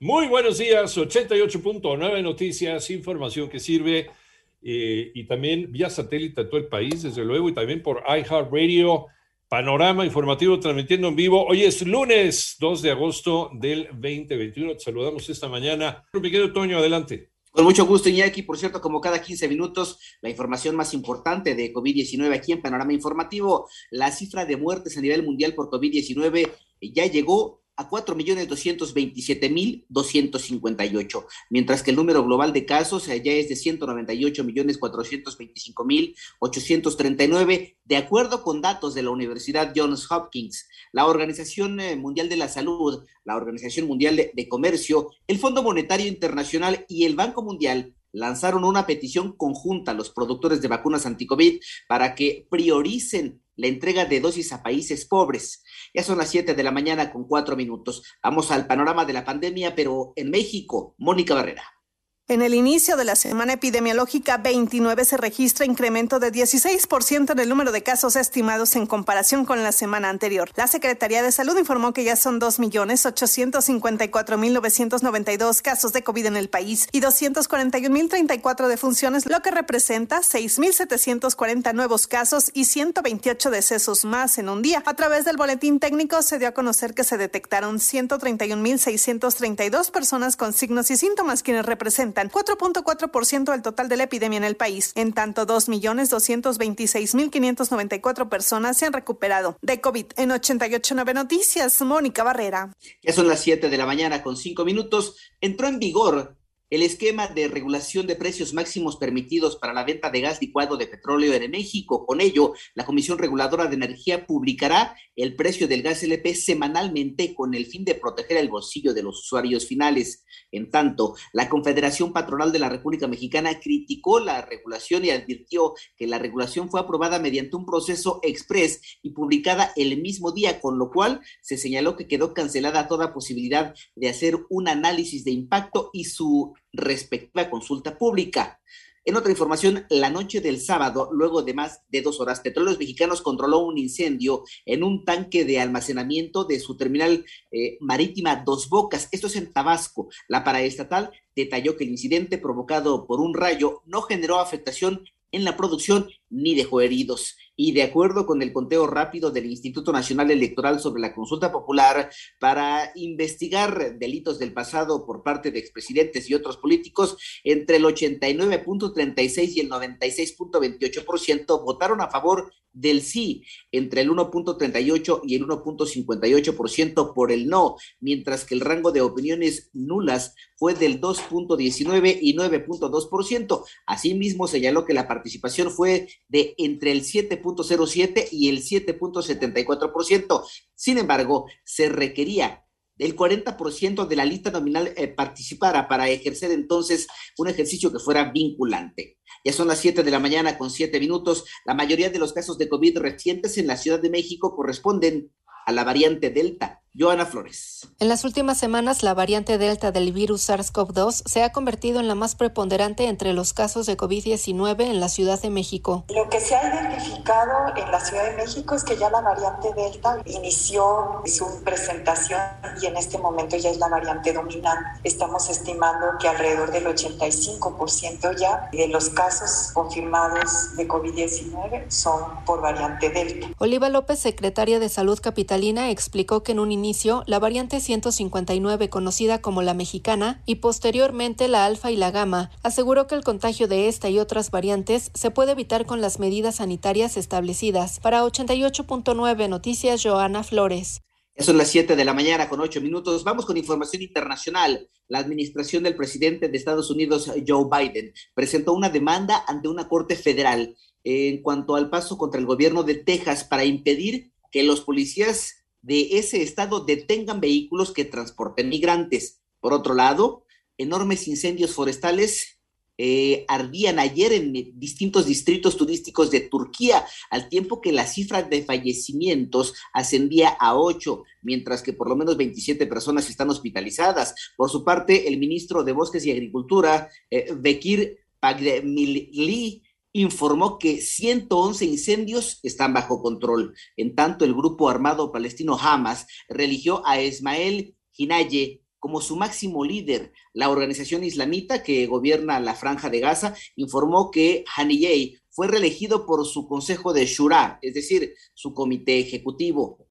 Muy buenos días, 88.9 noticias, información que sirve eh, y también vía satélite a todo el país, desde luego, y también por iHeartRadio, panorama informativo transmitiendo en vivo. Hoy es lunes 2 de agosto del 2021. Te saludamos esta mañana. Miguel Toño, adelante. Con mucho gusto, Iñaki. Por cierto, como cada 15 minutos, la información más importante de COVID-19 aquí en Panorama Informativo. La cifra de muertes a nivel mundial por COVID-19 ya llegó a 4.227.258, mientras que el número global de casos ya es de 198.425.839, de acuerdo con datos de la Universidad Johns Hopkins, la Organización eh, Mundial de la Salud, la Organización Mundial de Comercio, el Fondo Monetario Internacional y el Banco Mundial lanzaron una petición conjunta a los productores de vacunas anticovid para que prioricen la entrega de dosis a países pobres. Ya son las 7 de la mañana con cuatro minutos. Vamos al panorama de la pandemia, pero en México, Mónica Barrera. En el inicio de la semana epidemiológica 29 se registra incremento de 16% en el número de casos estimados en comparación con la semana anterior. La Secretaría de Salud informó que ya son 2.854.992 casos de COVID en el país y 241.034 defunciones, lo que representa 6.740 nuevos casos y 128 decesos más en un día. A través del boletín técnico se dio a conocer que se detectaron 131.632 personas con signos y síntomas quienes representan 4.4% del total de la epidemia en el país. En tanto, 2.226.594 personas se han recuperado de COVID. En 88.9 Noticias, Mónica Barrera. Ya son las 7 de la mañana con 5 minutos. Entró en vigor el esquema de regulación de precios máximos permitidos para la venta de gas licuado de petróleo en México. Con ello, la Comisión Reguladora de Energía publicará el precio del gas LP semanalmente con el fin de proteger el bolsillo de los usuarios finales. En tanto, la Confederación Patronal de la República Mexicana criticó la regulación y advirtió que la regulación fue aprobada mediante un proceso express y publicada el mismo día, con lo cual se señaló que quedó cancelada toda posibilidad de hacer un análisis de impacto y su respectiva consulta pública. En otra información, la noche del sábado, luego de más de dos horas, Petróleos Mexicanos controló un incendio en un tanque de almacenamiento de su terminal eh, marítima Dos Bocas. Esto es en Tabasco. La paraestatal detalló que el incidente provocado por un rayo no generó afectación en la producción ni dejó heridos y de acuerdo con el conteo rápido del Instituto Nacional Electoral sobre la consulta popular para investigar delitos del pasado por parte de expresidentes y otros políticos, entre el 89.36 y el 96.28% votaron a favor del sí, entre el 1.38 y el 1.58% por el no, mientras que el rango de opiniones nulas fue del 2.19 y 9.2%. Asimismo, señaló que la participación fue de entre el 7 7.07 y el 7.74%. Sin embargo, se requería el 40% de la lista nominal eh, participara para ejercer entonces un ejercicio que fuera vinculante. Ya son las 7 de la mañana con 7 minutos. La mayoría de los casos de COVID recientes en la Ciudad de México corresponden a la variante Delta. Joana Flores. En las últimas semanas, la variante Delta del virus SARS-CoV-2 se ha convertido en la más preponderante entre los casos de COVID-19 en la Ciudad de México. Lo que se ha identificado en la Ciudad de México es que ya la variante Delta inició su presentación y en este momento ya es la variante dominante. Estamos estimando que alrededor del 85% ya de los casos confirmados de COVID-19 son por variante Delta. Oliva López, secretaria de Salud Capitalina, explicó que en un inicio la variante 159 conocida como la mexicana y posteriormente la alfa y la gamma, aseguró que el contagio de esta y otras variantes se puede evitar con las medidas sanitarias establecidas. Para 88.9 Noticias, Joana Flores. Ya son las 7 de la mañana con 8 minutos. Vamos con información internacional. La administración del presidente de Estados Unidos, Joe Biden, presentó una demanda ante una corte federal en cuanto al paso contra el gobierno de Texas para impedir que los policías de ese estado detengan vehículos que transporten migrantes. Por otro lado, enormes incendios forestales eh, ardían ayer en distintos distritos turísticos de Turquía, al tiempo que la cifra de fallecimientos ascendía a ocho, mientras que por lo menos 27 personas están hospitalizadas. Por su parte, el ministro de Bosques y Agricultura, eh, Bekir Pagdemili, informó que 111 incendios están bajo control. En tanto, el grupo armado palestino Hamas religió a Ismael Hinaye, como su máximo líder. La organización islamita que gobierna la franja de Gaza informó que Haniyeh fue reelegido por su consejo de Shura, es decir, su comité ejecutivo.